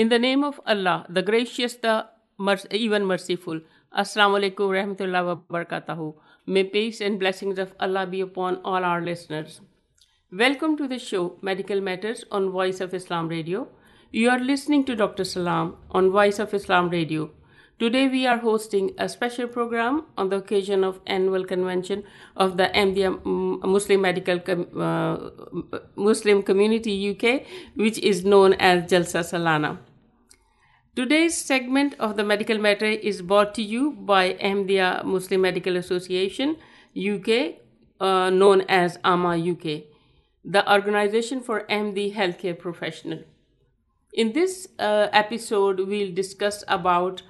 In the name of Allah, the gracious, the even merciful. Assalamu alaikum rahmatullahi wa barakatuhu. May peace and blessings of Allah be upon all our listeners. Welcome to the show Medical Matters on Voice of Islam Radio. You are listening to Dr. Salam on Voice of Islam Radio. Today we are hosting a special program on the occasion of annual convention of the Ahmadiyya Muslim Medical Com- uh, Muslim Community UK, which is known as Jalsa Salana. Today's segment of the medical matter is brought to you by Ahmadiyya Muslim Medical Association UK, uh, known as AMA UK, the organization for MD healthcare professional. In this uh, episode, we'll discuss about.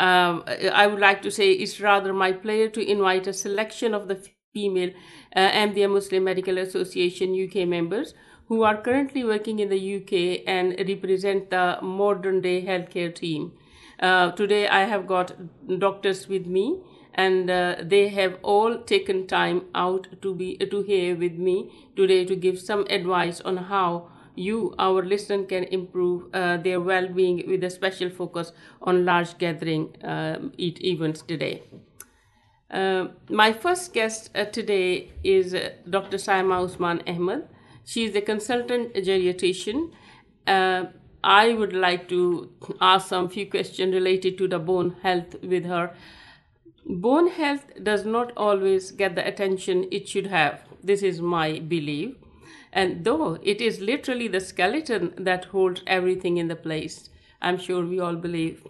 Um, I would like to say it's rather my pleasure to invite a selection of the female uh, Ahmadiyya Muslim Medical Association UK members who are currently working in the UK and represent the modern day healthcare team. Uh, today I have got doctors with me and uh, they have all taken time out to be to here with me today to give some advice on how you our listener can improve uh, their well-being with a special focus on large gathering um, events today. Uh, my first guest uh, today is uh, Dr. Saima Usman Ahmed. She is a consultant geriatrician. Uh, I would like to ask some few questions related to the bone health with her. Bone health does not always get the attention it should have. This is my belief. And though it is literally the skeleton that holds everything in the place, I'm sure we all believe.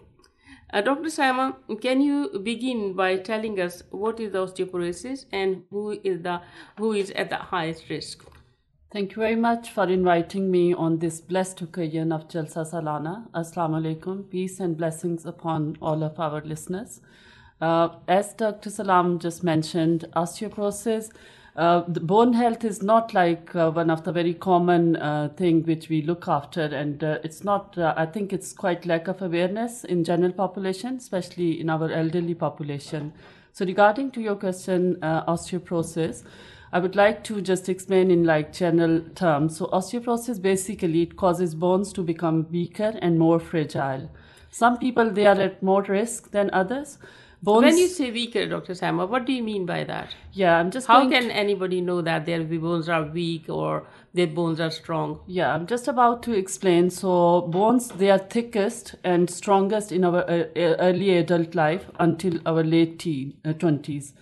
Uh, Dr. Saima, can you begin by telling us what is osteoporosis and who is the who is at the highest risk? Thank you very much for inviting me on this blessed occasion of Jalsa Salana. Assalamu alaikum. Peace and blessings upon all of our listeners. Uh, as Dr. Salam just mentioned, osteoporosis, uh, the bone health is not like uh, one of the very common uh, thing which we look after, and uh, it's not. Uh, I think it's quite lack of awareness in general population, especially in our elderly population. So, regarding to your question, osteoporosis. I would like to just explain in like general terms. So osteoporosis basically it causes bones to become weaker and more fragile. Some people they are at more risk than others. Bones, when you say weaker, Dr. Saima, what do you mean by that? Yeah, I'm just. How can to, anybody know that their bones are weak or their bones are strong? Yeah, I'm just about to explain. So bones they are thickest and strongest in our uh, early adult life until our late teen, uh, 20s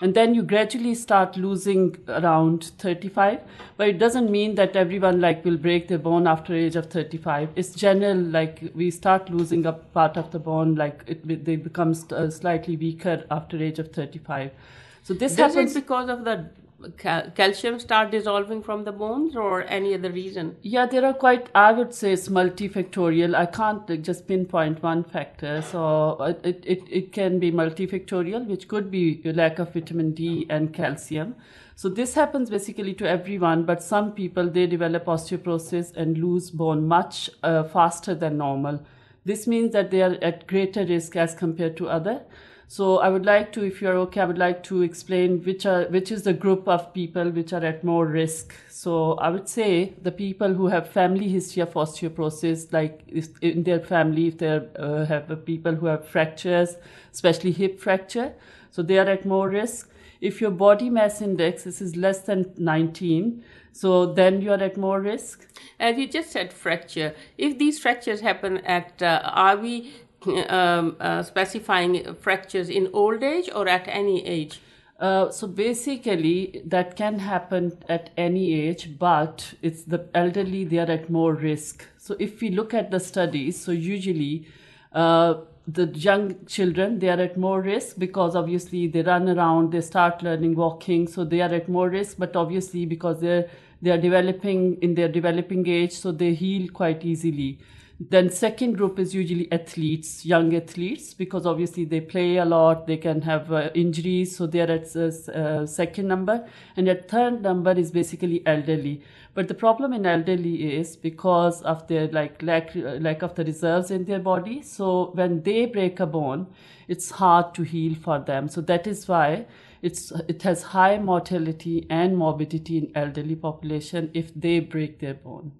and then you gradually start losing around 35 but it doesn't mean that everyone like will break their bone after age of 35 it's general like we start losing a part of the bone like it they become uh, slightly weaker after age of 35 so this Does happens because of the cal- calcium start dissolving from the bones or any other reason? Yeah there are quite i would say it's multifactorial. I can't just pinpoint one factor. So it, it, it can be multifactorial which could be lack of vitamin d and calcium. So this happens basically to everyone but some people they develop osteoporosis and lose bone much uh, faster than normal. This means that they are at greater risk as compared to other so I would like to, if you're okay, I would like to explain which are which is the group of people which are at more risk. So I would say the people who have family history of osteoporosis, like in their family, if they uh, have people who have fractures, especially hip fracture, so they are at more risk. If your body mass index is less than 19, so then you are at more risk. As you just said, fracture. If these fractures happen at, uh, are we um, uh, specifying fractures in old age or at any age? Uh, so basically, that can happen at any age, but it's the elderly, they are at more risk. So if we look at the studies, so usually uh, the young children, they are at more risk because obviously they run around, they start learning walking, so they are at more risk, but obviously because they're, they are developing in their developing age, so they heal quite easily. Then second group is usually athletes, young athletes, because obviously they play a lot, they can have uh, injuries, so they're at uh, second number. And the third number is basically elderly. But the problem in elderly is because of their like lack lack of the reserves in their body. So when they break a bone, it's hard to heal for them. So that is why it's it has high mortality and morbidity in elderly population if they break their bone.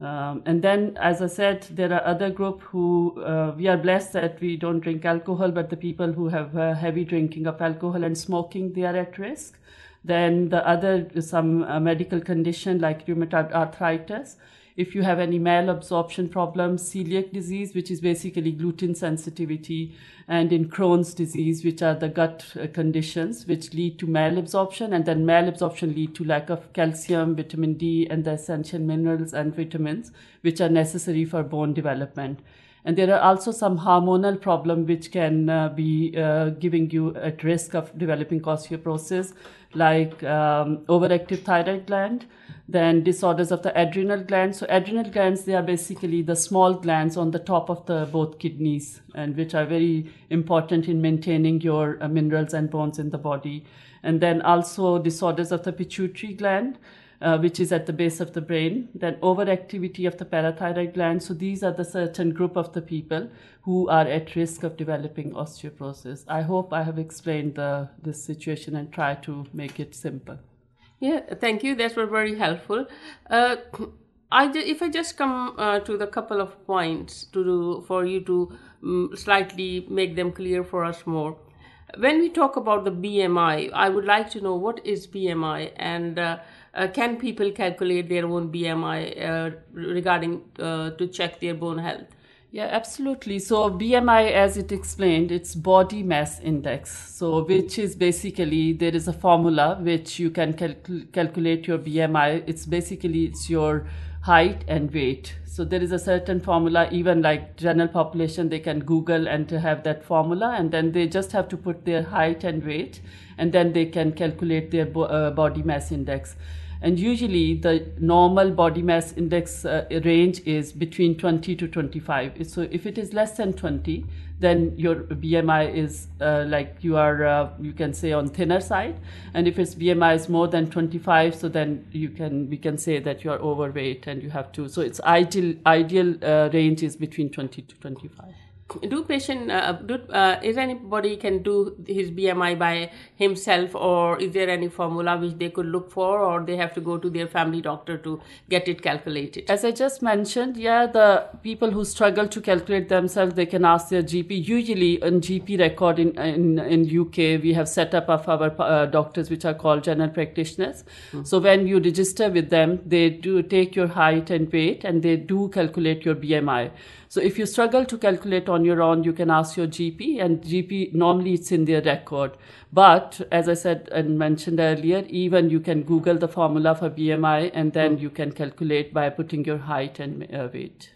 Um, and then, as I said, there are other group who uh, we are blessed that we don't drink alcohol, but the people who have uh, heavy drinking of alcohol and smoking, they are at risk. Then the other some uh, medical condition like rheumatoid arthritis if you have any malabsorption problems, celiac disease, which is basically gluten sensitivity, and in Crohn's disease, which are the gut uh, conditions which lead to malabsorption, and then malabsorption lead to lack of calcium, vitamin D, and the essential minerals and vitamins which are necessary for bone development. And there are also some hormonal problem which can uh, be uh, giving you at risk of developing osteoporosis, like um, overactive thyroid gland, then disorders of the adrenal glands. So adrenal glands, they are basically the small glands on the top of the both kidneys, and which are very important in maintaining your uh, minerals and bones in the body. And then also disorders of the pituitary gland. Uh, which is at the base of the brain, then overactivity of the parathyroid gland. So these are the certain group of the people who are at risk of developing osteoporosis. I hope I have explained the, this situation and try to make it simple. Yeah, thank you. That was very helpful. Uh, I if I just come uh, to the couple of points to do for you to um, slightly make them clear for us more. When we talk about the BMI, I would like to know what is BMI and uh, uh, can people calculate their own BMI uh, regarding uh, to check their bone health? Yeah, absolutely. So BMI, as it explained, it's body mass index. So which is basically there is a formula which you can cal- calculate your BMI. It's basically it's your height and weight. So there is a certain formula. Even like general population, they can Google and to have that formula, and then they just have to put their height and weight, and then they can calculate their bo- uh, body mass index and usually the normal body mass index uh, range is between 20 to 25 so if it is less than 20 then your bmi is uh, like you are uh, you can say on thinner side. And if its bmi is more than 25 so then you can we can say that you are overweight and you have to so its ideal ideal uh, range is between 20 to 25 do patient uh, do, uh, is anybody can do his bmi by himself or is there any formula which they could look for or they have to go to their family doctor to get it calculated? As i just mentioned yeah the people who struggle to calculate themselves they can ask their gp usually in gp record in in, in uk we have set up of our uh, doctors which are called general practitioners. Mm-hmm. so when you register with them they do take your height and weight and they do calculate your bmi so if you struggle to calculate on your own, you can ask your GP, and GP normally it's in their record. But as I said and mentioned earlier, even you can Google the formula for BMI, and then mm. you can calculate by putting your height and uh, weight.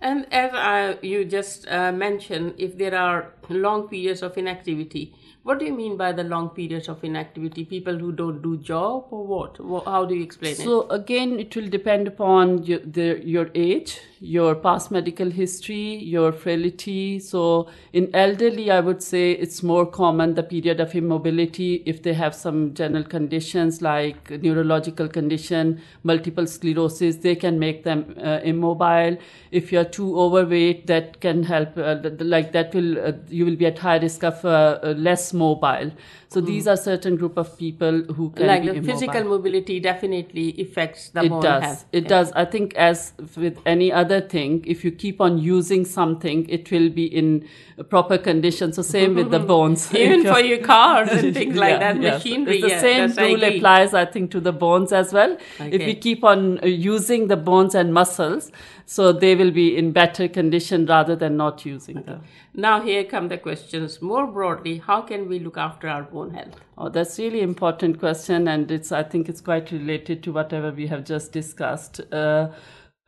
And as uh, you just uh, mentioned, if there are long periods of inactivity, what do you mean by the long periods of inactivity? People who don't do job or what? How do you explain so it? So again, it will depend upon your, the, your age, your past medical history, your frailty. So in elderly, I would say it's more common the period of immobility if they have some general conditions like neurological condition, multiple sclerosis, they can make them uh, immobile. If you're too overweight, that can help. Uh, like that will uh, you will be at high risk of uh, uh, less mobile. So mm. these are certain group of people who can like be the immobile. physical mobility definitely affects the it bone does. health. It yeah. does. I think as with any other thing, if you keep on using something, it will be in proper condition. So same with the bones. Even for your cars and things like yeah, that, machinery. It's the same rule applies, I think, to the bones as well. Okay. If we keep on uh, using the bones and muscles, so they will be in better condition rather than not using okay. them. Now here come the questions more broadly. How can we look after our bone health? Oh, that's really important question, and it's I think it's quite related to whatever we have just discussed. Uh,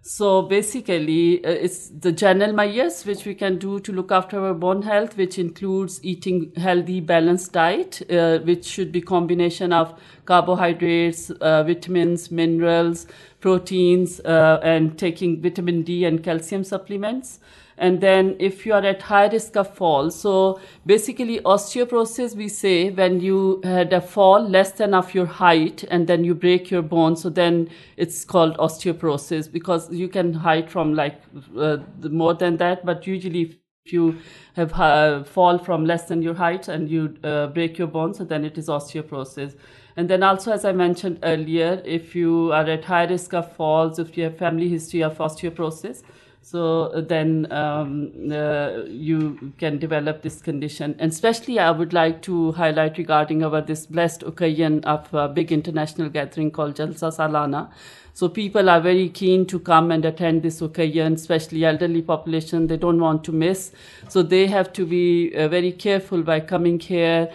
so basically, uh, it's the general measures which we can do to look after our bone health, which includes eating healthy, balanced diet, uh, which should be combination of carbohydrates, uh, vitamins, minerals, proteins, uh, and taking vitamin D and calcium supplements and then if you are at high risk of fall so basically osteoporosis we say when you had a fall less than of your height and then you break your bone so then it's called osteoporosis because you can height from like uh, more than that but usually if you have uh, fall from less than your height and you uh, break your bone so then it is osteoporosis. And then also, as I mentioned earlier, if you are at high risk of falls, if you have family history of osteoporosis, so uh, then um, uh, you can develop this condition. And especially, I would like to highlight regarding our this blessed occasion of a big international gathering called Jalsa Salana. So people are very keen to come and attend this occasion, especially elderly population. They don't want to miss. So they have to be uh, very careful by coming here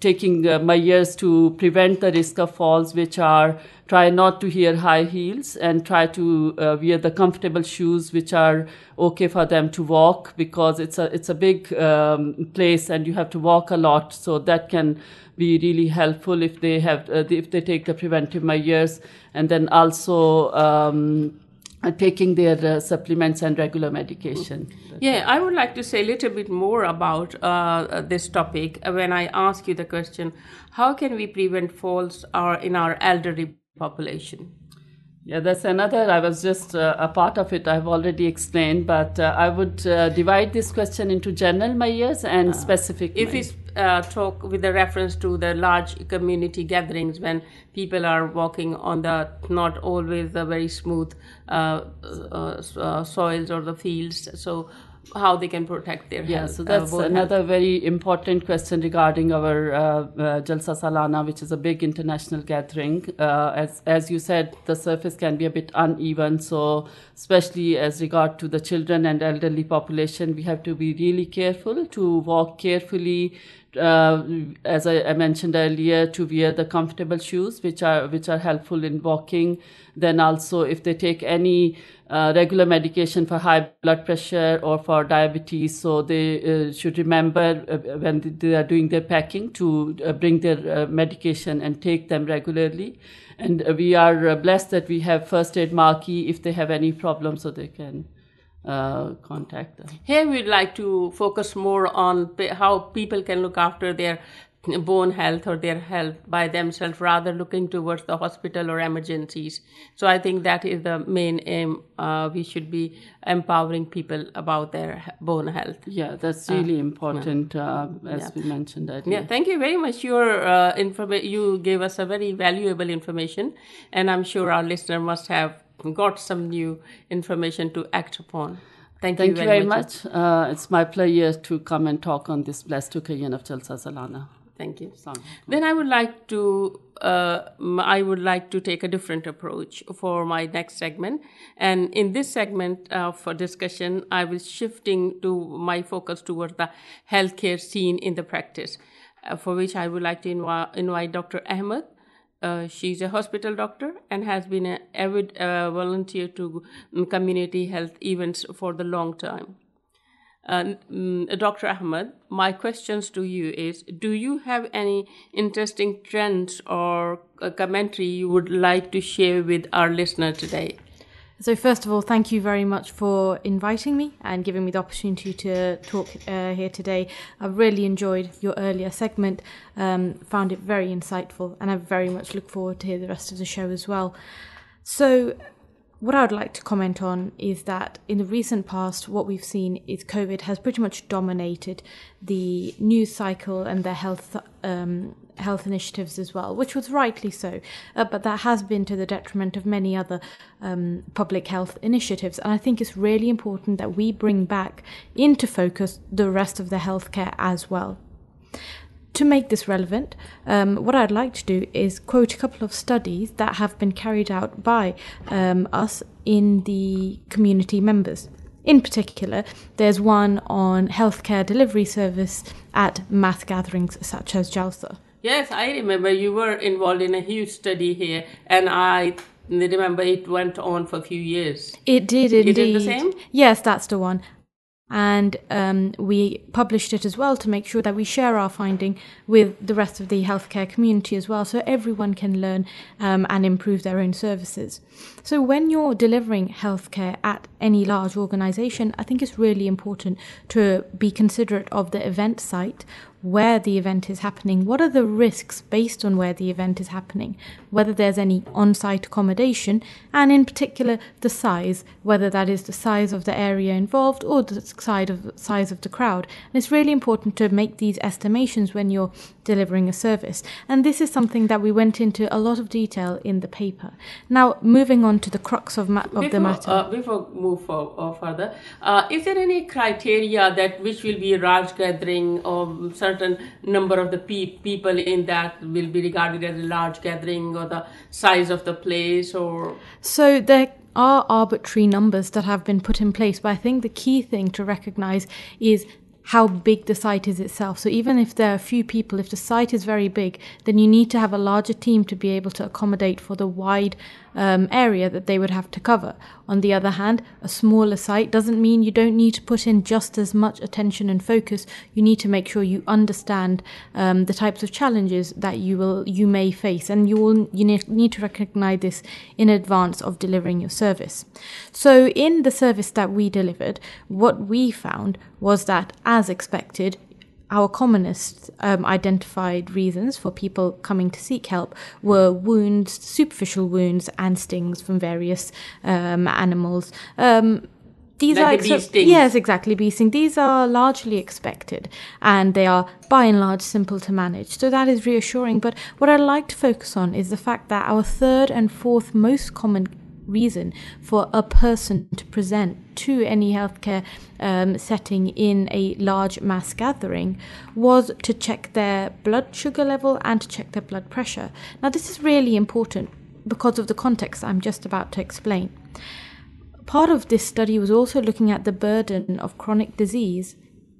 taking uh, measures to prevent the risk of falls, which are try not to wear high heels and try to uh, wear the comfortable shoes, which are okay for them to walk because it's a it's a big um, place and you have to walk a lot. So that can be really helpful if they have uh, if they take the preventive measures and then also. Um, taking their uh, supplements and regular medication. Yeah, I would like to say a little bit more about uh, this topic when I ask you the question how can we prevent falls or in our elderly population? Yeah, that's another. I was just uh, a part of it. I've already explained, but uh, I would uh, divide this question into general measures and uh, specific. If we uh, talk with a reference to the large community gatherings when people are walking on the not always the very smooth soils or the fields, so how they can protect their yeah, health. so that's uh, another health. very important question regarding our uh, uh, Jalsa Salana, which is a big international gathering. Uh, as as you said, the surface can be a bit uneven, so especially as regard to the children and elderly population, we have to be really careful to walk carefully. Uh, as I, I, mentioned earlier, to wear the comfortable shoes, which are which are helpful in walking. Then also, if they take any uh, regular medication for high blood pressure or for diabetes. So they uh, should remember uh, when they are doing their packing to uh, bring their uh, medication and take them regularly. And we are blessed that we have first aid marquee if they have any problems, so they can. Contact them. Here, we'd like to focus more on how people can look after their bone health or their health by themselves rather looking towards the hospital or emergencies so i think that is the main aim uh, we should be empowering people about their bone health yeah that's uh, really uh, important uh, as yeah. we mentioned earlier. yeah thank you very much your uh, informa- you gave us a very valuable information and i'm sure our listener must have got some new information to act upon Thank, Thank you, you very, much. much. Uh, it's my pleasure to come and talk on this blessed occasion of Jalsa Salana. Thank you. Then I would like to uh, I would like to take a different approach for my next segment, and in this segment uh, for discussion, I will shifting to my focus towards the healthcare scene in the practice, uh, for which I would like to invi- invite Dr. Ahmed. Uh, she's a hospital doctor and has been an avid uh, volunteer to um, community health events for the long time. Uh, mm, Dr. Ahmed, my questions to you is Do you have any interesting trends or commentary you would like to share with our listener today? So, first of all, thank you very much for inviting me and giving me the opportunity to talk uh, here today. I really enjoyed your earlier segment, um, found it very insightful, and I very much look forward to hear the rest of the show as well. So, what I would like to comment on is that in the recent past, what we've seen is COVID has pretty much dominated the news cycle and the health um, health initiatives as well, which was rightly so. Uh, but that has been to the detriment of many other um, public health initiatives. And I think it's really important that we bring back into focus the rest of the healthcare as well to make this relevant, um, what I'd like to do is quote a couple of studies that have been carried out by um, us in the community members. In particular, there's one on healthcare delivery service at mass gatherings such as Jalsa. Yes, I remember you were involved in a huge study here, and I remember it went on for a few years. It did indeed. You did the same? Yes, that's the one and um, we published it as well to make sure that we share our finding with the rest of the healthcare community as well, so everyone can learn um, and improve their own services. So, when you're delivering healthcare at any large organization, I think it's really important to be considerate of the event site where the event is happening, what are the risks based on where the event is happening, whether there's any on site accommodation, and in particular the size, whether that is the size of the area involved or the size of, size of the crowd. And it's really important to make these estimations when you're delivering a service. And this is something that we went into a lot of detail in the paper. Now, moving on to the crux of, ma- of before, the matter. Uh, before move for, uh, further, uh, is there any criteria that which will be a large gathering or certain number of the pe- people in that will be regarded as a large gathering or the size of the place or? So there are arbitrary numbers that have been put in place, but I think the key thing to recognize is how big the site is itself. So even if there are a few people, if the site is very big, then you need to have a larger team to be able to accommodate for the wide um, area that they would have to cover. On the other hand, a smaller site doesn't mean you don't need to put in just as much attention and focus. You need to make sure you understand um, the types of challenges that you will you may face, and you will you need to recognize this in advance of delivering your service. So, in the service that we delivered, what we found was that, as expected, our commonest um, identified reasons for people coming to seek help were wounds, superficial wounds, and stings from various um, animals. Um, these like are ex- yes, exactly bee sting. These are largely expected, and they are by and large simple to manage. So that is reassuring. But what I'd like to focus on is the fact that our third and fourth most common reason for a person to present to any healthcare um, setting in a large mass gathering was to check their blood sugar level and to check their blood pressure. Now, this is really important because of the context I'm just about to explain. Part of this study was also looking at the burden of chronic disease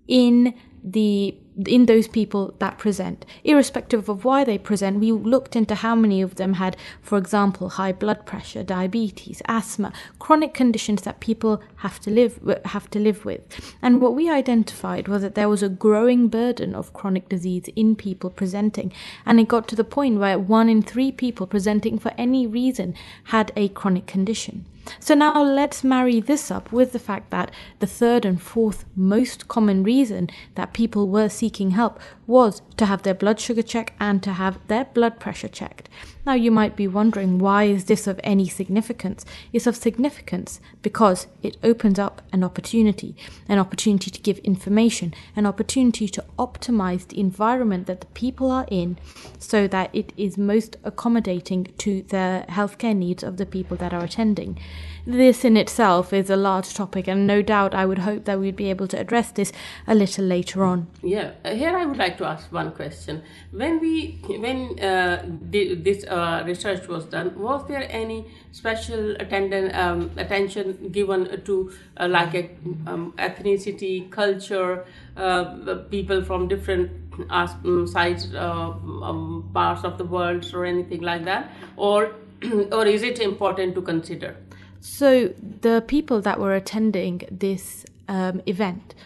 in the in those people that present. Irrespective of why they present we looked into how many of them had for example high blood pressure diabetes asthma chronic conditions that people have to live have to live with. And what we identified was that there was a growing burden of chronic disease in people presenting. And it got to the point where 1 in 3 people presenting for any reason had a chronic condition. So now let's marry this up with the fact that the third and fourth most common reason that people were seeking help was to have their blood sugar checked and to have their blood pressure checked. Now you might be wondering why is this of any significance? It's of significance because it opens up an opportunity, an opportunity to give information, an opportunity to optimize the environment that the people are in so that it is most accommodating to the healthcare needs of the people that are attending. This in itself is a large topic, and no doubt I would hope that we'd be able to address this a little later on. Yeah, uh, here I would like to ask one question. When we, when uh, this uh, research was done, was there any special attendant, um, attention given to uh, like a, um, ethnicity, culture, uh, people from different um, sides, uh, um, parts of the world, or anything like that, or or is it important to consider? So the people that were attending this um, event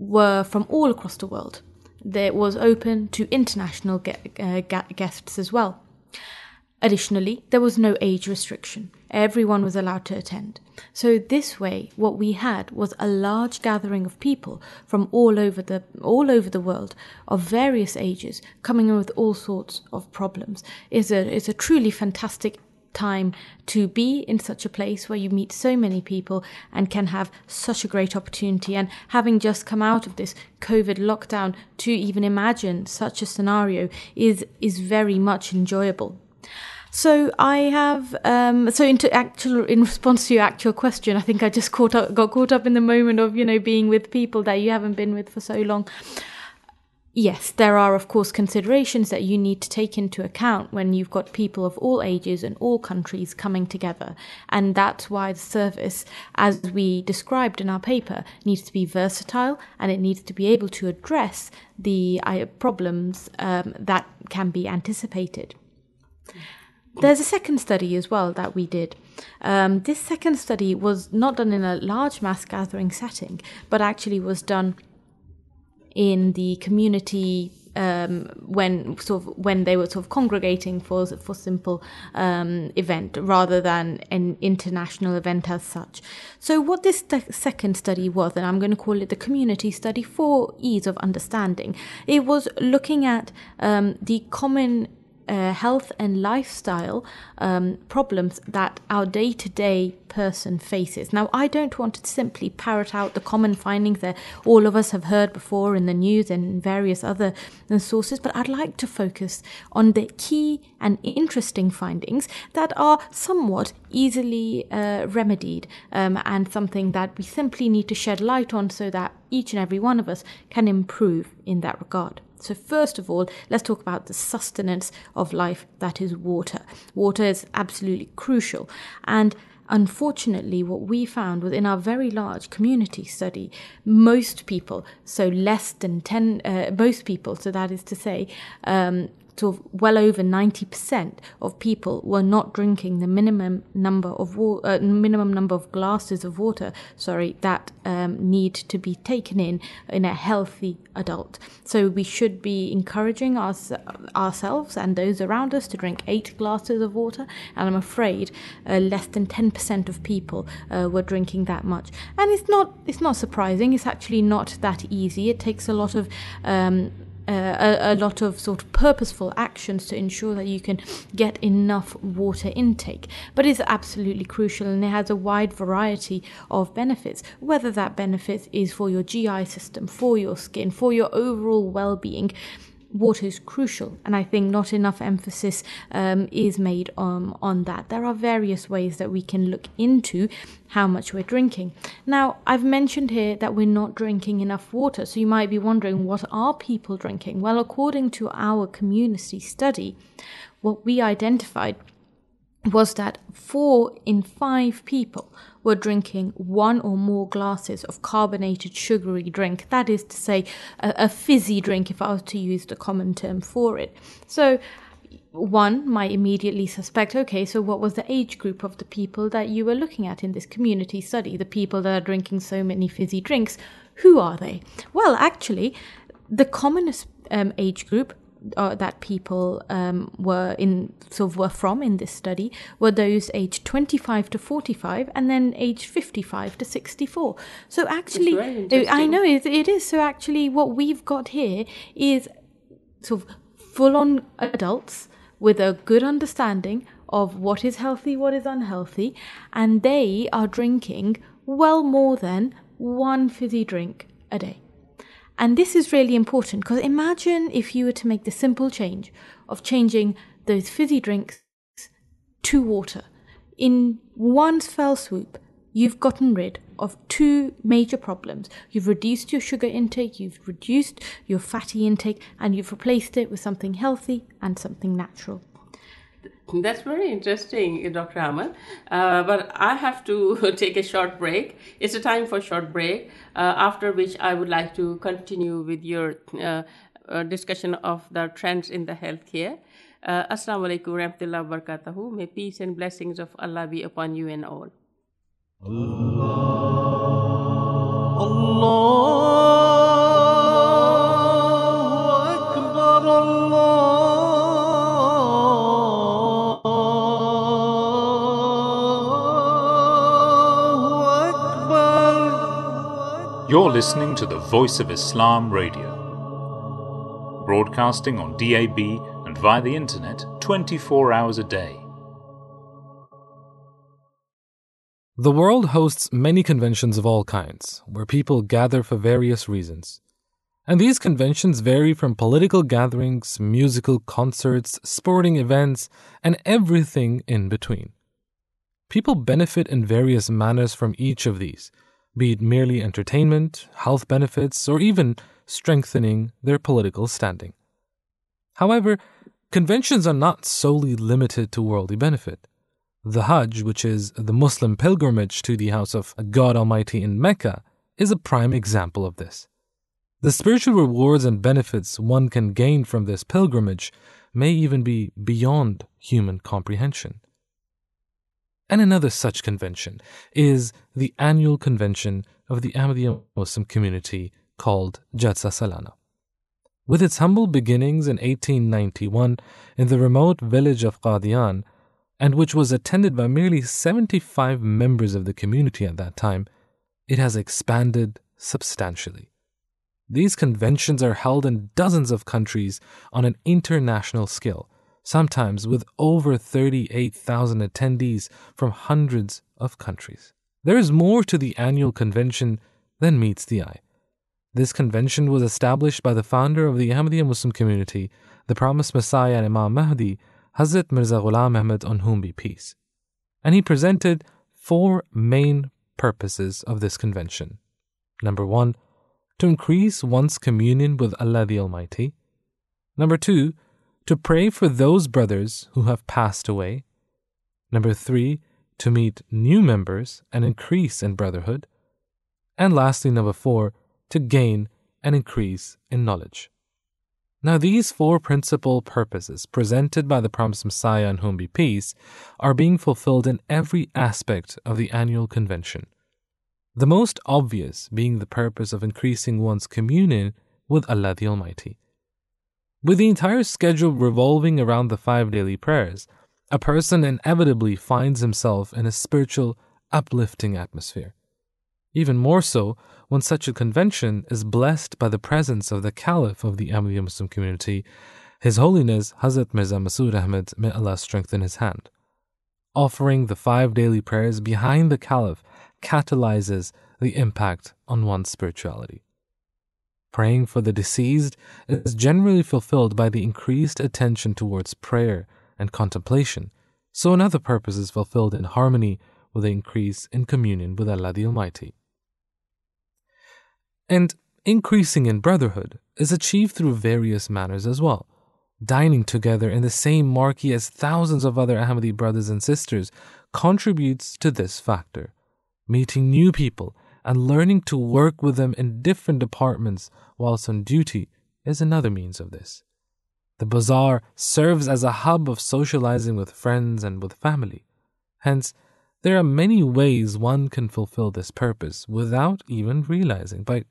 were from all across the world. It was open to international ge- uh, guests as well. Additionally, there was no age restriction. Everyone was allowed to attend. So this way, what we had was a large gathering of people from all over the all over the world of various ages, coming in with all sorts of problems. It's a it's a truly fantastic time to be in such a place where you meet so many people and can have such a great opportunity. And having just come out of this COVID lockdown, to even imagine such a scenario is is very much enjoyable. So I have um, so into actual in response to your actual question, I think I just caught up, got caught up in the moment of you know being with people that you haven't been with for so long yes, there are, of course, considerations that you need to take into account when you've got people of all ages and all countries coming together. And that's why the service, as we described in our paper, needs to be versatile and it needs to be able to address the uh, problems um, that can be anticipated. There's a second study as well that we did. Um, this second study was not done in a large mass gathering setting, but actually was done in the community um, when sort of when they were sort of congregating for for simple um, event rather than an international event as such. So what this second study was, and I'm going to call it the community study for ease of understanding, it was looking at um, the common uh, health and lifestyle um, problems that our day to day person faces. Now, I don't want to simply parrot out the common findings that all of us have heard before in the news and various other sources, but I'd like to focus on the key and interesting findings that are somewhat easily uh, remedied um, and something that we simply need to shed light on so that each and every one of us can improve in that regard. So, first of all, let's talk about the sustenance of life that is water. Water is absolutely crucial. And unfortunately, what we found within our very large community study, most people, so less than 10, uh, most people, so that is to say, um, well over 90% of people were not drinking the minimum number of wa- uh, minimum number of glasses of water sorry that um, need to be taken in in a healthy adult. So we should be encouraging us, ourselves and those around us to drink 8 glasses of water and I'm afraid uh, less than 10% of people uh, were drinking that much. And it's not it's not surprising it's actually not that easy. It takes a lot of um, uh, a, a, lot of sort of purposeful actions to ensure that you can get enough water intake. But it's absolutely crucial and it has a wide variety of benefits, whether that benefit is for your GI system, for your skin, for your overall well being water is crucial, and I think not enough emphasis um, is made um, on that. There are various ways that we can look into how much we're drinking. Now, I've mentioned here that we're not drinking enough water, so you might be wondering what are people drinking? Well, according to our community study, what we identified was that four in five people were drinking one or more glasses of carbonated sugary drink. That is to say, a, a fizzy drink, if I was to use the common term for it. So, one might immediately suspect okay, so what was the age group of the people that you were looking at in this community study? The people that are drinking so many fizzy drinks, who are they? Well, actually, the commonest um, age group uh, that people um, were in sort of were from in this study were those aged 25 to 45 and then aged 55 to 64 so actually i know it, it is. So actually what we've got here is sort of full on adults with a good understanding of what is healthy what is unhealthy and they are drinking well more than one fizzy drink a day and this is really important because imagine if you were to make the simple change of changing those fizzy drinks to water. In one fell swoop, you've gotten rid of two major problems. You've reduced your sugar intake, you've reduced your fatty intake, and you've replaced it with something healthy and something natural. That's very interesting, Dr. Amal. Uh, but I have to take a short break. It's a time for short break, uh, after which I would like to continue with your uh, uh discussion of the trends in the healthcare. Uh, Assalamu alaikum warahmatullahi wabarakatuh. May peace and blessings of Allah be upon you and all. Allah. Allah. You're listening to the Voice of Islam Radio, broadcasting on DAB and via the internet 24 hours a day. The world hosts many conventions of all kinds, where people gather for various reasons. And these conventions vary from political gatherings, musical concerts, sporting events, and everything in between. People benefit in various manners from each of these be it merely entertainment, health benefits, or even strengthening their political standing. However, conventions are not solely limited to worldly benefit. The Hajj, which is the Muslim pilgrimage to the house of God Almighty in Mecca, is a prime example of this. The spiritual rewards and benefits one can gain from this pilgrimage may even be beyond human comprehension. And another such convention is the annual convention of the Ahmadiyya Muslim community called Jalsa Salana. With its humble beginnings in 1891 in the remote village of Qadian, and which was attended by merely 75 members of the community at that time, it has expanded substantially. These conventions are held in dozens of countries on an international scale, sometimes with over 38,000 attendees from hundreds of countries. There is more to the annual convention than meets the eye. This convention was established by the founder of the Ahmadiyya Muslim community, the promised Messiah and Imam Mahdi, Hazrat Mirza Ghulam Ahmad on whom be peace. And he presented four main purposes of this convention. Number one, to increase one's communion with Allah the Almighty. Number two, to pray for those brothers who have passed away. Number three, to meet new members and increase in brotherhood. And lastly, number four, to gain and increase in knowledge. Now, these four principal purposes presented by the promised Messiah on whom be peace are being fulfilled in every aspect of the annual convention. The most obvious being the purpose of increasing one's communion with Allah the Almighty. With the entire schedule revolving around the five daily prayers, a person inevitably finds himself in a spiritual, uplifting atmosphere. Even more so when such a convention is blessed by the presence of the Caliph of the Ahmadiyya Muslim community, His Holiness Hazrat Mirza Masroor Ahmad, may Allah strengthen his hand. Offering the five daily prayers behind the Caliph catalyzes the impact on one's spirituality. Praying for the deceased is generally fulfilled by the increased attention towards prayer and contemplation, so another purpose is fulfilled in harmony with the increase in communion with Allah the Almighty. And increasing in brotherhood is achieved through various manners as well. Dining together in the same marquee as thousands of other Ahmadi brothers and sisters contributes to this factor. Meeting new people and learning to work with them in different departments whilst on duty is another means of this. The bazaar serves as a hub of socializing with friends and with family. Hence, there are many ways one can fulfill this purpose without even realizing by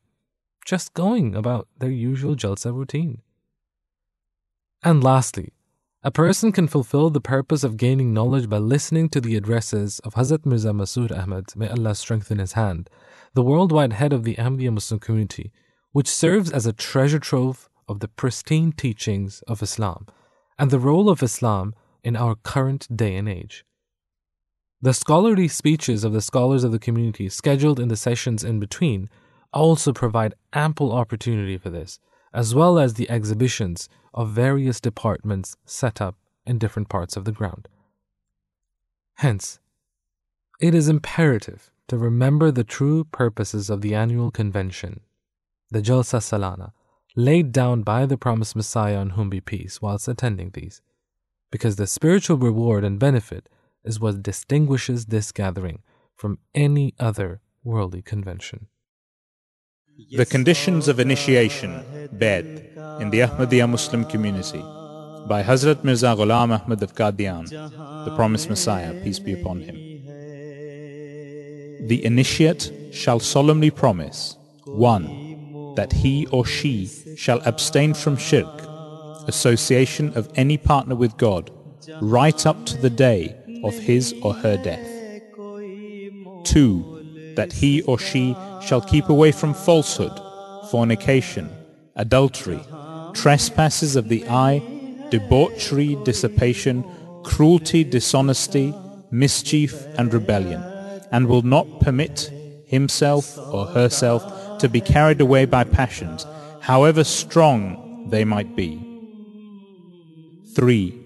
just going about their usual Jalsa routine. And lastly, a person can fulfill the purpose of gaining knowledge by listening to the addresses of Hazrat Mirza Masroor Ahmad, may Allah strengthen his hand, the worldwide head of the Ahmadiyya Muslim community, which serves as a treasure trove of the pristine teachings of Islam and the role of Islam in our current day and age. The scholarly speeches of the scholars of the community scheduled in the sessions in between also provide ample opportunity for this, as well as the exhibitions of various departments set up in different parts of the ground. Hence, it is imperative to remember the true purposes of the annual convention, the Jalsa Salana, laid down by the promised Messiah on whom be peace whilst attending these, because the spiritual reward and benefit is what distinguishes this gathering from any other worldly convention. The conditions of initiation, Bai'at, in the Ahmadiyya Muslim community by Hazrat Mirza Ghulam Ahmad of Qadian, the promised Messiah, peace be upon him. The initiate shall solemnly promise 1. That he or she shall abstain from shirk, association of any partner with God, right up to the day of his or her death. 2. That he or she shall keep away from falsehood, fornication, adultery, trespasses of the eye, debauchery, dissipation, cruelty, dishonesty, mischief, and rebellion, and will not permit himself or herself to be carried away by passions, however strong they might be. 3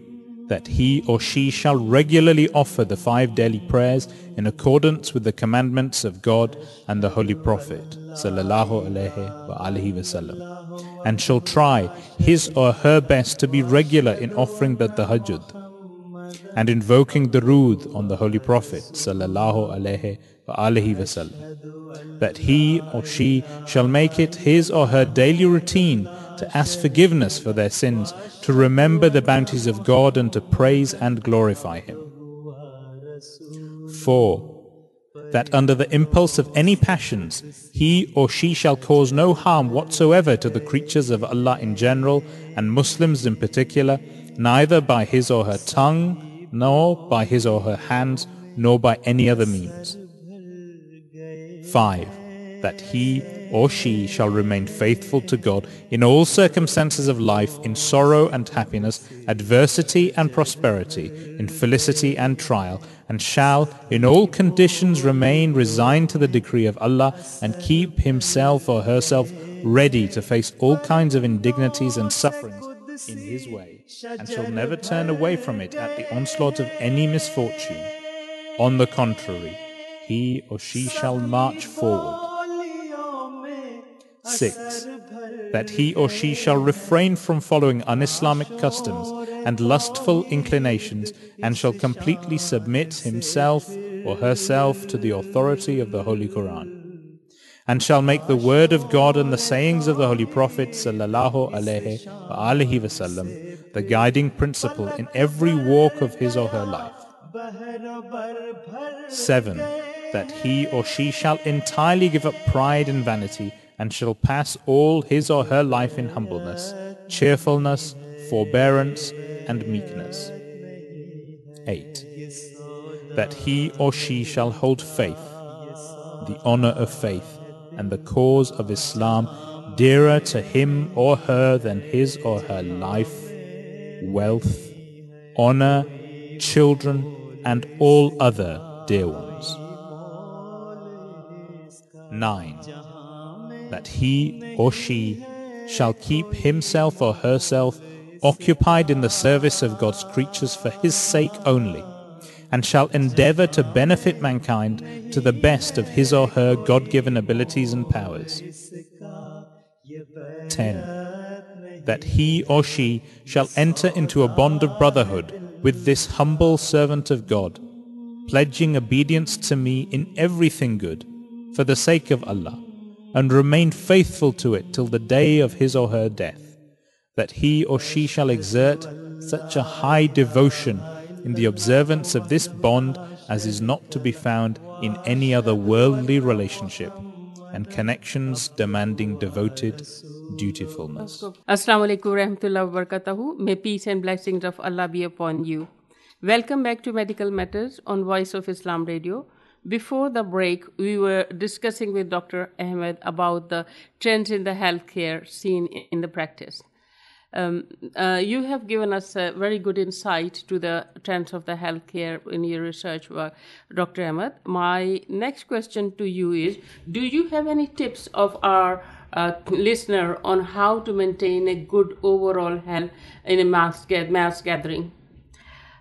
that he or she shall regularly offer the five daily prayers in accordance with the commandments of God and the Holy Prophet wasallam, and shall try his or her best to be regular in offering the tahajjud and invoking the durood on the Holy Prophet wasallam, that he or she shall make it his or her daily routine to ask forgiveness for their sins, to remember the bounties of God and to praise and glorify Him. 4. that under the impulse of any passions, he or she shall cause no harm whatsoever to the creatures of Allah in general and Muslims in particular, neither by his or her tongue, nor by his or her hands, nor by any other means. 5. That he or she shall remain faithful to God in all circumstances of life, in sorrow and happiness, adversity and prosperity, in felicity and trial, and shall in all conditions remain resigned to the decree of Allah and keep himself or herself ready to face all kinds of indignities and sufferings in his way, and shall never turn away from it at the onslaught of any misfortune. On the contrary, he or she shall march forward. 6. That he or she shall refrain from following un-Islamic customs and lustful inclinations and shall completely submit himself or herself to the authority of the Holy Quran and shall make the word of God and the sayings of the Holy Prophet sallallahu alaihi wasallam the guiding principle in every walk of his or her life. 7. That he or she shall entirely give up pride and vanity and shall pass all his or her life in humbleness, cheerfulness, forbearance, and meekness. 8. That he or she shall hold faith, the honor of faith, and the cause of Islam dearer to him or her than his or her life, wealth, honor, children, and all other dear ones. 9. That he or she shall keep himself or herself occupied in the service of God's creatures for his sake only, and shall endeavor to benefit mankind to the best of his or her God-given abilities and powers. 10. That he or she shall enter into a bond of brotherhood with this humble servant of God, pledging obedience to me in everything good, for the sake of Allah, and remain faithful to it till the day of his or her death, that he or she shall exert such a high devotion in the observance of this bond as is not to be found in any other worldly relationship, and connections demanding devoted dutifulness. Assalamu alaikum warahmatullahi wabarakatuh. May peace and blessings of Allah be upon you. Welcome back to Medical Matters on Voice of Islam Radio. Before the break, we were discussing with Dr. Ahmed about the trends in the healthcare scene in the practice. Um, uh, you have given us a very good insight to the trends of the healthcare in your research work, Dr. Ahmed. My next question to you is Do you have any tips of our uh, listener on how to maintain a good overall health in a mass, mass gathering?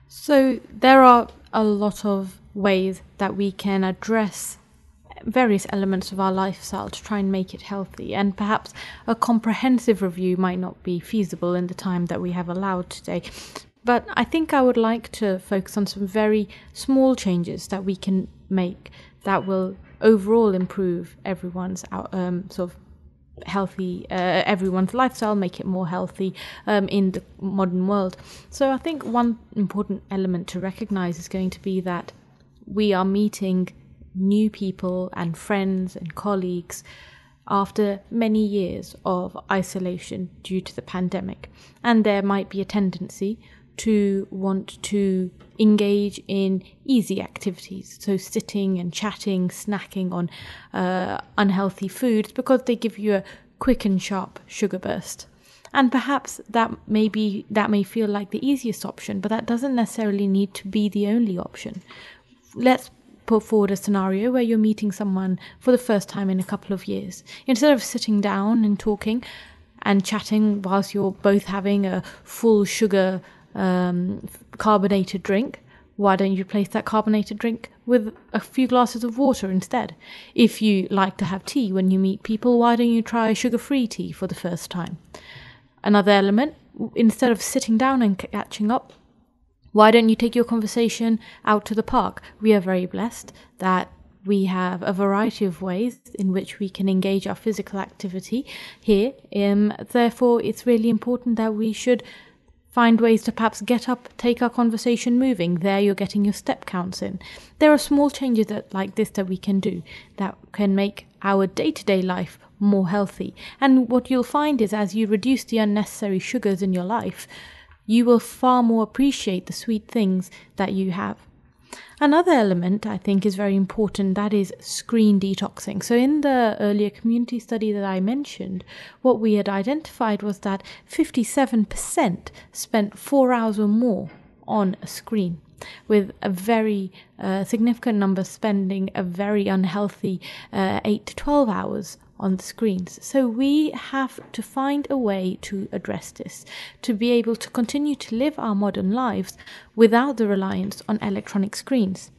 So, there are a lot of ways that we can address various elements of our lifestyle to try and make it healthy. And perhaps a comprehensive review might not be feasible in the time that we have allowed today. But I think I would like to focus on some very small changes that we can make that will overall improve everyone's um, sort of healthy uh, everyone's lifestyle make it more healthy um, in the modern world so i think one important element to recognize is going to be that we are meeting new people and friends and colleagues after many years of isolation due to the pandemic. And there might be a tendency to want to engage in easy activities, so sitting and chatting, snacking on uh, unhealthy foods because they give you a quick and sharp sugar burst. And perhaps that may be that may feel like the easiest option, but that doesn't necessarily need to be the only option. Let's put forward a scenario where you're meeting someone for the first time in a couple of years. Instead of sitting down and talking and chatting whilst you're both having a full sugar um, carbonated drink, why don't you replace that carbonated drink with a few glasses of water instead? If you like to have tea when you meet people, why don't you try sugar free tea for the first time? Another element, instead of sitting down and catching up, why don't you take your conversation out to the park? We are very blessed that we have a variety of ways in which we can engage our physical activity here. Um, therefore, it's really important that we should find ways to perhaps get up, take our conversation moving. There you're getting your step counts in. There are small changes that, like this that we can do that can make our day to day life more healthy. And what you'll find is as you reduce the unnecessary sugars in your life, you will far more appreciate the sweet things that you have. Another element I think is very important that is screen detoxing. So, in the earlier community study that I mentioned, what we had identified was that 57% spent four hours or more on a screen with a very uh, significant number spending a very unhealthy uh, 8 to 12 hours on the screens. So we have to find a way to address this, to be able to continue to live our modern lives without the reliance on electronic screens.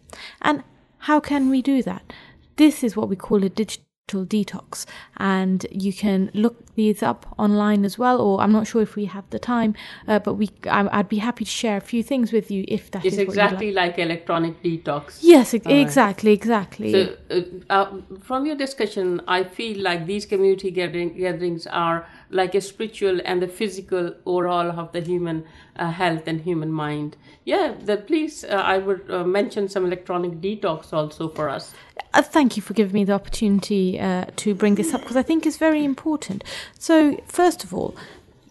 And how can we do that? This is what we call a digital detox and you can look these up online as well or i'm not sure if we have the time uh, but we I, would be happy to share a few things with you if that it's is exactly like. like. electronic detox yes ex- exactly exactly so uh, uh, from your discussion i feel like these community gathering, gatherings are like a spiritual and the physical overall of the human uh, health and human mind. Yeah, the, please, uh, I would uh, mention some electronic detox also for us. Uh, thank you for giving me the opportunity uh, to bring this up because I think it's very important. So, first of all,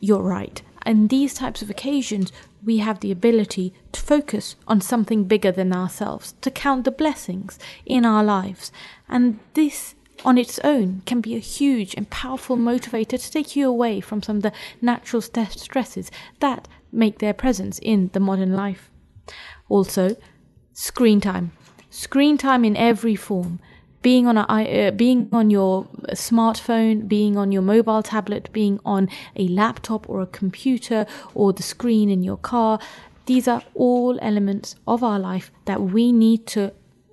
you're right. In these types of occasions, we have the ability to focus on something bigger than ourselves, to count the blessings in our lives. And this on its own can be a huge and powerful motivator to take you away from some of the natural st- stresses that make their presence in the modern life. Also, screen time. Screen time in every form. Being on a uh, being on your smartphone, being on your mobile tablet, being on a laptop or a computer or the screen in your car, these are all elements of our life that we need to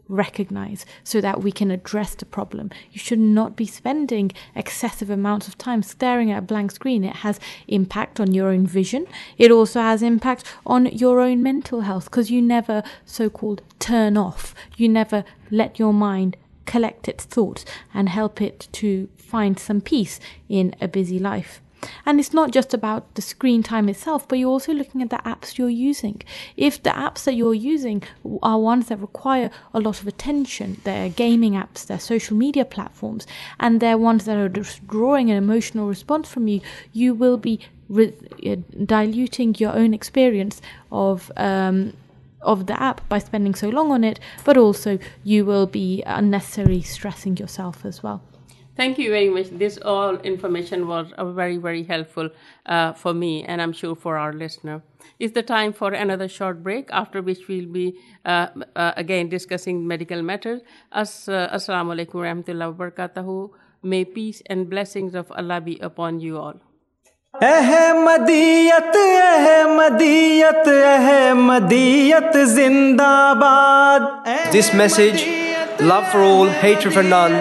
recognize so that we can address the problem. You should not be spending excessive amounts of time staring at a blank screen. It has impact on your own vision. It also has impact on your own mental health because you never so called turn off. You never let your mind collect its thoughts and help it to find some peace in a busy life. And it's not just about the screen time itself, but you're also looking at the apps you're using. If the apps that you're using are ones that require a lot of attention, they're gaming apps, they're social media platforms, and they're ones that are drawing an emotional response from you, you will be re- uh, diluting your own experience of. Um, of the app by spending so long on it, but also you will be unnecessarily stressing yourself as well. Thank you very much. This all information was uh, very, very helpful uh, for me, and I'm sure for our listener. It's the time for another short break, after which we'll be uh, uh, again discussing medical matters. As, uh, Assalamu alaikum warahmatullahi wabarakatuh. May peace and blessings of Allah be upon you all. Ahmadiyyat Ahmadiyyat Ahmadiyyat जिंदाबाद This message, love for all, hatred for none,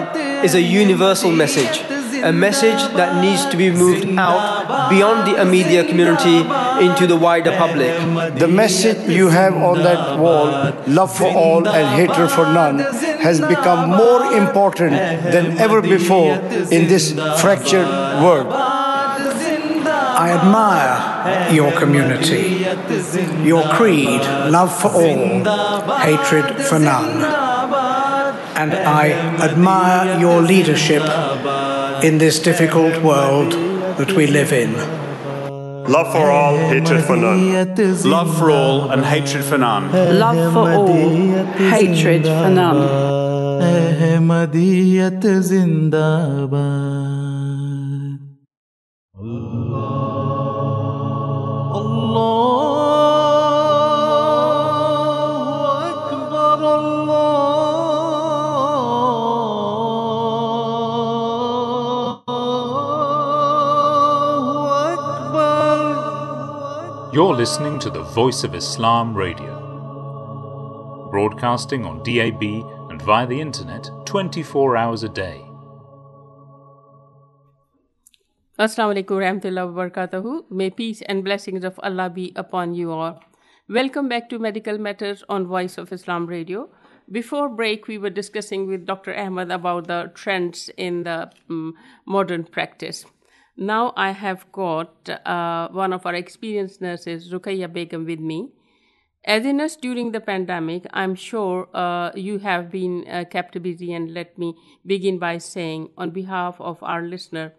is a universal message, a message that needs to be moved out beyond the Ahmadiyya community into the wider public. The message you have on that wall, love for all and hatred for none, has become more important than ever before in this fractured world. I admire your community, your creed, love for all, hatred for none and I admire your leadership in this difficult world that we live in. Love for all, hatred for none. Love for all and hatred for none. Love for all, hatred for none. Ahmadiyat Zindabad. Allah. You're listening to the Voice of Islam Radio, broadcasting on DAB and via the internet 24 hours a day. Assalamu alaikum warahmatullahi wabarakatuh. May peace and blessings of Allah be upon you all. Welcome back to Medical Matters on Voice of Islam Radio. Before break, we were discussing with Dr. Ahmed about the trends in the um, modern practice. Now I have got uh, one of our experienced nurses, Rukaya Begum, with me. As a nurse during the pandemic, I'm sure uh, you have been uh, kept busy, and let me begin by saying, on behalf of our listener,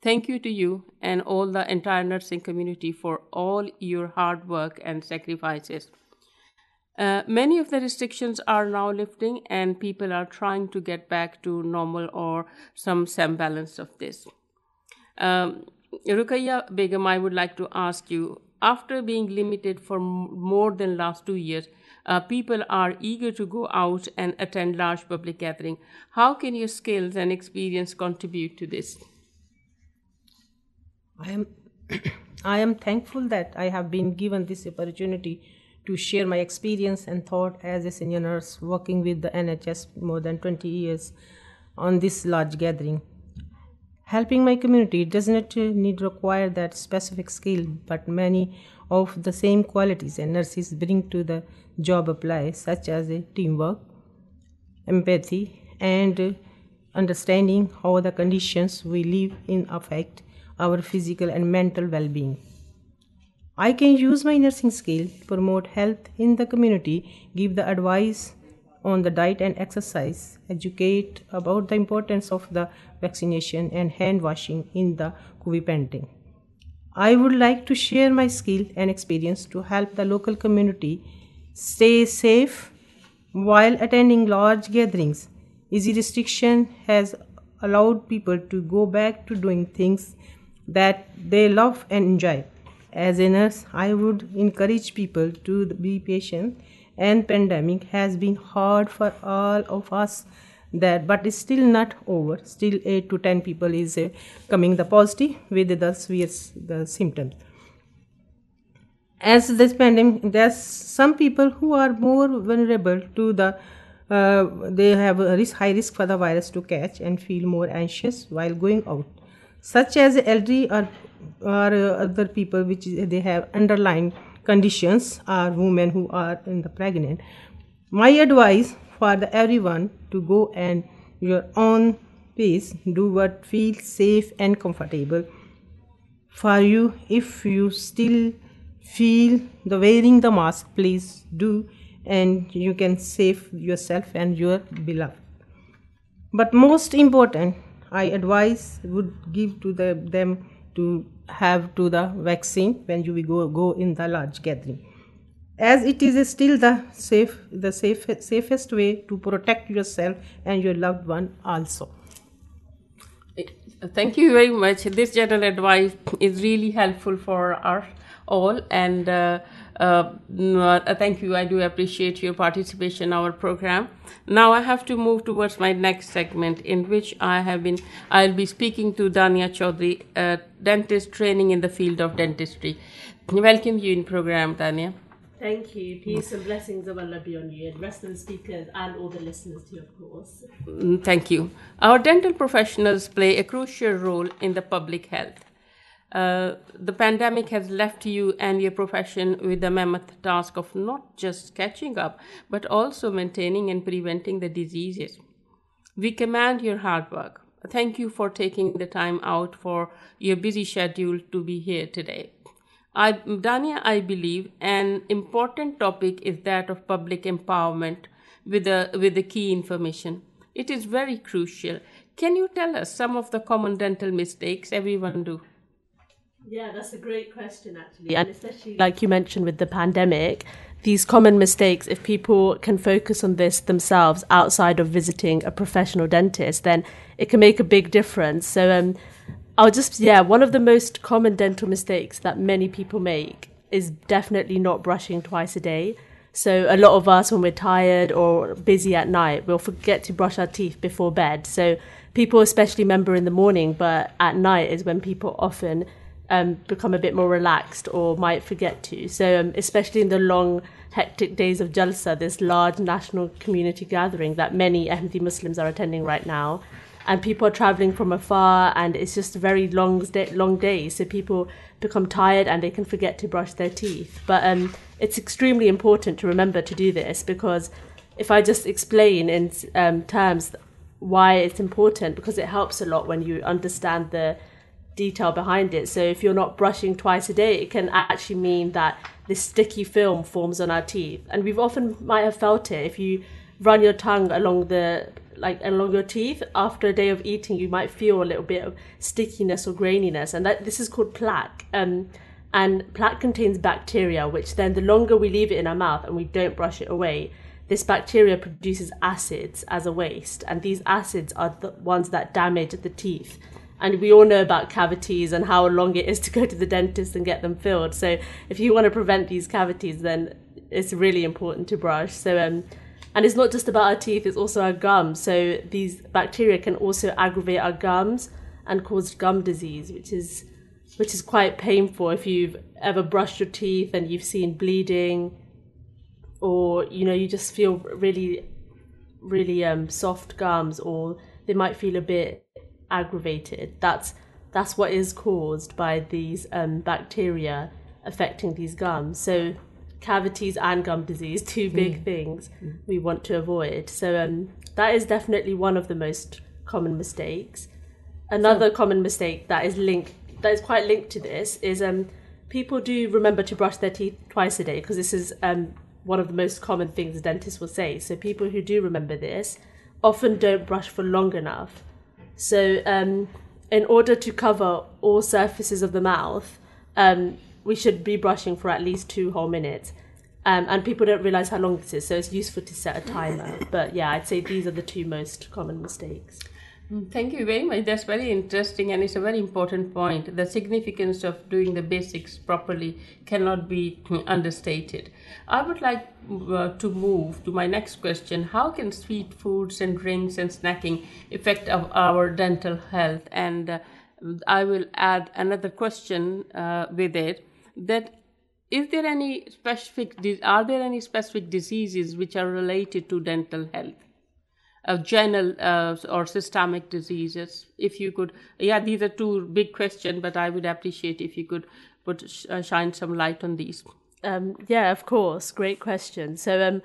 thank you to you and all the entire nursing community for all your hard work and sacrifices. Uh, many of the restrictions are now lifting, and people are trying to get back to normal or some semblance of this. Um, Rukaya Begum, I would like to ask you after being limited for more than last two years, uh, people are eager to go out and attend large public gathering. How can your skills and experience contribute to this? I am, I am thankful that I have been given this opportunity to share my experience and thought as a senior nurse working with the NHS more than 20 years on this large gathering. Helping my community does not need require that specific skill, but many of the same qualities and nurses bring to the job apply, such as teamwork, empathy, and understanding how the conditions we live in affect our physical and mental well-being. I can use my nursing skill to promote health in the community, give the advice on the diet and exercise, educate about the importance of the vaccination and hand washing in the COVID painting. I would like to share my skill and experience to help the local community stay safe while attending large gatherings. Easy restriction has allowed people to go back to doing things that they love and enjoy. As a nurse, I would encourage people to be patient and pandemic has been hard for all of us that but it's still not over. Still 8 to 10 people is uh, coming the positive with the severe the symptoms. As this pandemic there's some people who are more vulnerable to the uh, they have a risk, high risk for the virus to catch and feel more anxious while going out. Such as elderly or, or uh, other people which they have underlying conditions are women who are in the pregnant. My advice for the everyone to go and your own pace do what feels safe and comfortable for you. If you still feel the wearing the mask please do and you can save yourself and your beloved. But most important i advise would give to the, them to have to the vaccine when you go go in the large gathering. As it is still the safe the safe, safest way to protect yourself and your loved one also. Thank you very much. This general advice is really helpful for us all and uh, uh, uh, thank you i do appreciate your participation in our program now i have to move towards my next segment in which i have been i'll be speaking to dania chaudhry a dentist training in the field of dentistry welcome you in program dania Thank you. Peace and blessings of Allah be on you and rest of the speakers and all the listeners too, of course. Mm, thank you. Our dental professionals play a crucial role in the public health. Uh, the pandemic has left you and your profession with the mammoth task of not just catching up, but also maintaining and preventing the diseases. We commend your hard work. Thank you for taking the time out for your busy schedule to be here today. I, Dania, I believe an important topic is that of public empowerment with the, with the key information. It is very crucial. Can you tell us some of the common dental mistakes everyone do? Yeah, that's a great question, actually. And especially, like you mentioned, with the pandemic, these common mistakes, if people can focus on this themselves outside of visiting a professional dentist, then it can make a big difference. So, um, I'll just, yeah, one of the most common dental mistakes that many people make is definitely not brushing twice a day. So, a lot of us, when we're tired or busy at night, we'll forget to brush our teeth before bed. So, people especially remember in the morning, but at night is when people often um, become a bit more relaxed or might forget to. So, um, especially in the long, hectic days of Jalsa, this large national community gathering that many Ahmadi Muslims are attending right now. And people are traveling from afar and it's just a very long long day so people become tired and they can forget to brush their teeth. But um, it's extremely important to remember to do this because if i just explain in um, terms why it's important because it helps a lot when you understand the detail behind it. So if you're not brushing twice a day, it can actually mean that this sticky film forms on our teeth. And we've often might have felt it. If you run your tongue along the like along your teeth after a day of eating you might feel a little bit of stickiness or graininess. And that this is called plaque. Um, and plaque contains bacteria which then the longer we leave it in our mouth and we don't brush it away this bacteria produces acids as a waste. And these acids are the ones that damage the teeth and we all know about cavities and how long it is to go to the dentist and get them filled. So if you want to prevent these cavities then it's really important to brush. So um, and it's not just about our teeth, it's also our gums. So these bacteria can also aggravate our gums and cause gum disease, which is which is quite painful. If you've ever brushed your teeth and you've seen bleeding or you know you just feel really really um, soft gums or they might feel a bit aggravated that's that's what is caused by these um, bacteria affecting these gums so cavities and gum disease, two big mm. things mm. we want to avoid. So um, that is definitely one of the most common mistakes. Another so, common mistake that is linked, that is quite linked to this, is um, people do remember to brush their teeth twice a day because this is um, one of the most common things dentists will say. So people who do remember this often don't brush for long enough. So um, in order to cover all surfaces of the mouth, um, we should be brushing for at least two whole minutes. Um, and people don't realize how long this is, so it's useful to set a timer. But yeah, I'd say these are the two most common mistakes. Mm, thank you very much. That's very interesting, and it's a very important point. The significance of doing the basics properly cannot be understated. I would like uh, to move to my next question. How can sweet foods and drinks and snacking affect our, dental health? And uh, I will add another question uh, with it that is there any specific are there any specific diseases which are related to dental health uh, general uh, or systemic diseases if you could yeah these are two big questions but i would appreciate if you could put uh, shine some light on these. Um, yeah of course. Great question. So um,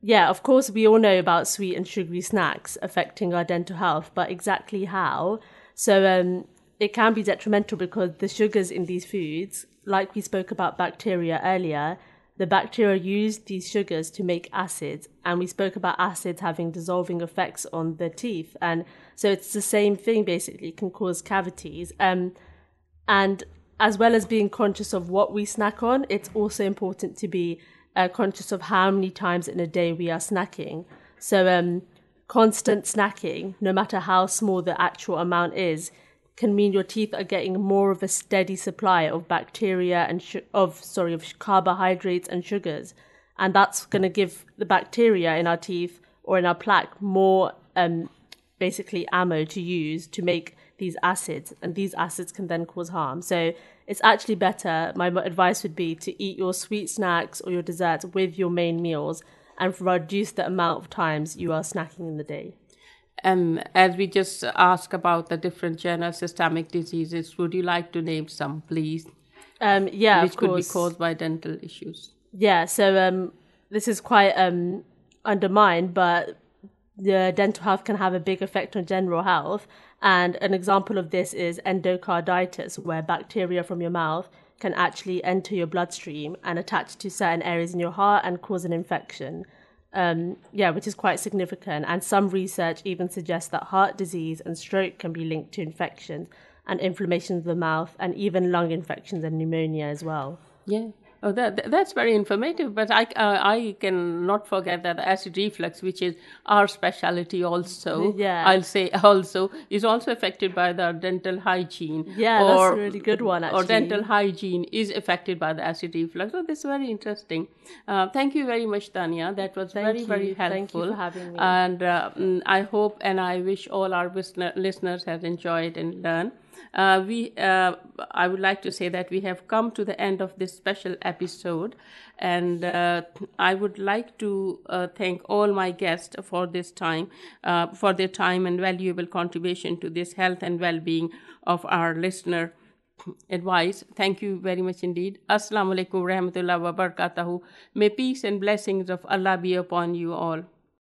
yeah of course we all know about sweet and sugary snacks affecting our dental health but exactly how? So um, it can be detrimental because the sugars in these foods like we spoke about bacteria earlier, the bacteria use these sugars to make acids, and we spoke about acids having dissolving effects on the teeth, and so it's the same thing basically, it can cause cavities. Um, and as well as being conscious of what we snack on, it's also important to be uh, conscious of how many times in a day we are snacking. So, um, constant snacking, no matter how small the actual amount is, can mean your teeth are getting more of a steady supply of bacteria and sh- of sorry of carbohydrates and sugars, and that's going to give the bacteria in our teeth or in our plaque more um, basically ammo to use to make these acids, and these acids can then cause harm. So it's actually better. My advice would be to eat your sweet snacks or your desserts with your main meals and reduce the amount of times you are snacking in the day. Um, as we just asked about the different general systemic diseases, would you like to name some, please? Um, yeah, which could be caused by dental issues. Yeah, so um, this is quite um, undermined, but the dental health can have a big effect on general health. And an example of this is endocarditis, where bacteria from your mouth can actually enter your bloodstream and attach to certain areas in your heart and cause an infection um, yeah, which is quite significant. And some research even suggests that heart disease and stroke can be linked to infections and inflammation of the mouth, and even lung infections and pneumonia as well. Yeah. Oh, that, that's very informative. But I, uh, I cannot forget that acid reflux, which is our specialty also, yeah. I'll say also, is also affected by the dental hygiene. Yeah, or, that's a really good one, actually. Or dental hygiene is affected by the acid reflux. So this is very interesting. Uh, thank you very much, Dania. That was thank very, you. very helpful. Thank you for having me. And uh, mm, I hope and I wish all our listener, listeners have enjoyed and learned. Uh, we, uh, I would like to say that we have come to the end of this special episode, and uh, I would like to uh, thank all my guests for this time, uh, for their time and valuable contribution to this health and well-being of our listener advice. Thank you very much indeed. Assalamu alaikum rahmatullah wa barakatuhu. May peace and blessings of Allah be upon you all.